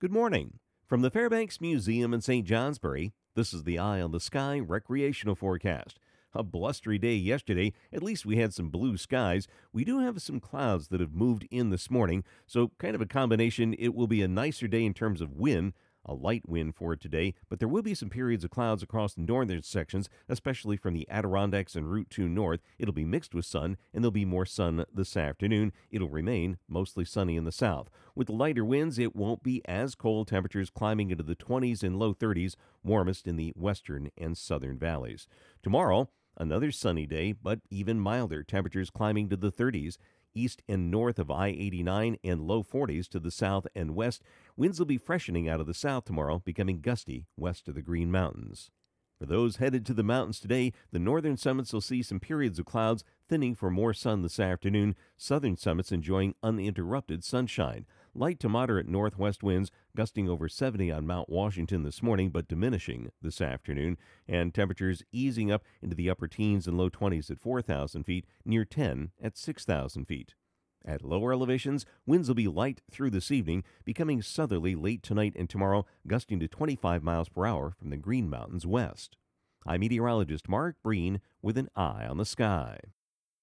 Good morning. From the Fairbanks Museum in St. Johnsbury, this is the Eye on the Sky recreational forecast. A blustery day yesterday. At least we had some blue skies. We do have some clouds that have moved in this morning, so kind of a combination. It will be a nicer day in terms of wind, a light wind for today, but there will be some periods of clouds across the northern sections, especially from the Adirondacks and Route 2 north. It'll be mixed with sun, and there'll be more sun this afternoon. It'll remain mostly sunny in the south. With lighter winds, it won't be as cold, temperatures climbing into the 20s and low 30s, warmest in the western and southern valleys. Tomorrow, Another sunny day, but even milder, temperatures climbing to the 30s east and north of I 89 and low 40s to the south and west. Winds will be freshening out of the south tomorrow, becoming gusty west of the Green Mountains. For those headed to the mountains today, the northern summits will see some periods of clouds thinning for more sun this afternoon. Southern summits enjoying uninterrupted sunshine. Light to moderate northwest winds gusting over 70 on Mount Washington this morning, but diminishing this afternoon. And temperatures easing up into the upper teens and low 20s at 4,000 feet, near 10 at 6,000 feet. At lower elevations, winds will be light through this evening, becoming southerly late tonight and tomorrow, gusting to 25 miles per hour from the Green Mountains west. I'm meteorologist Mark Breen with an eye on the sky.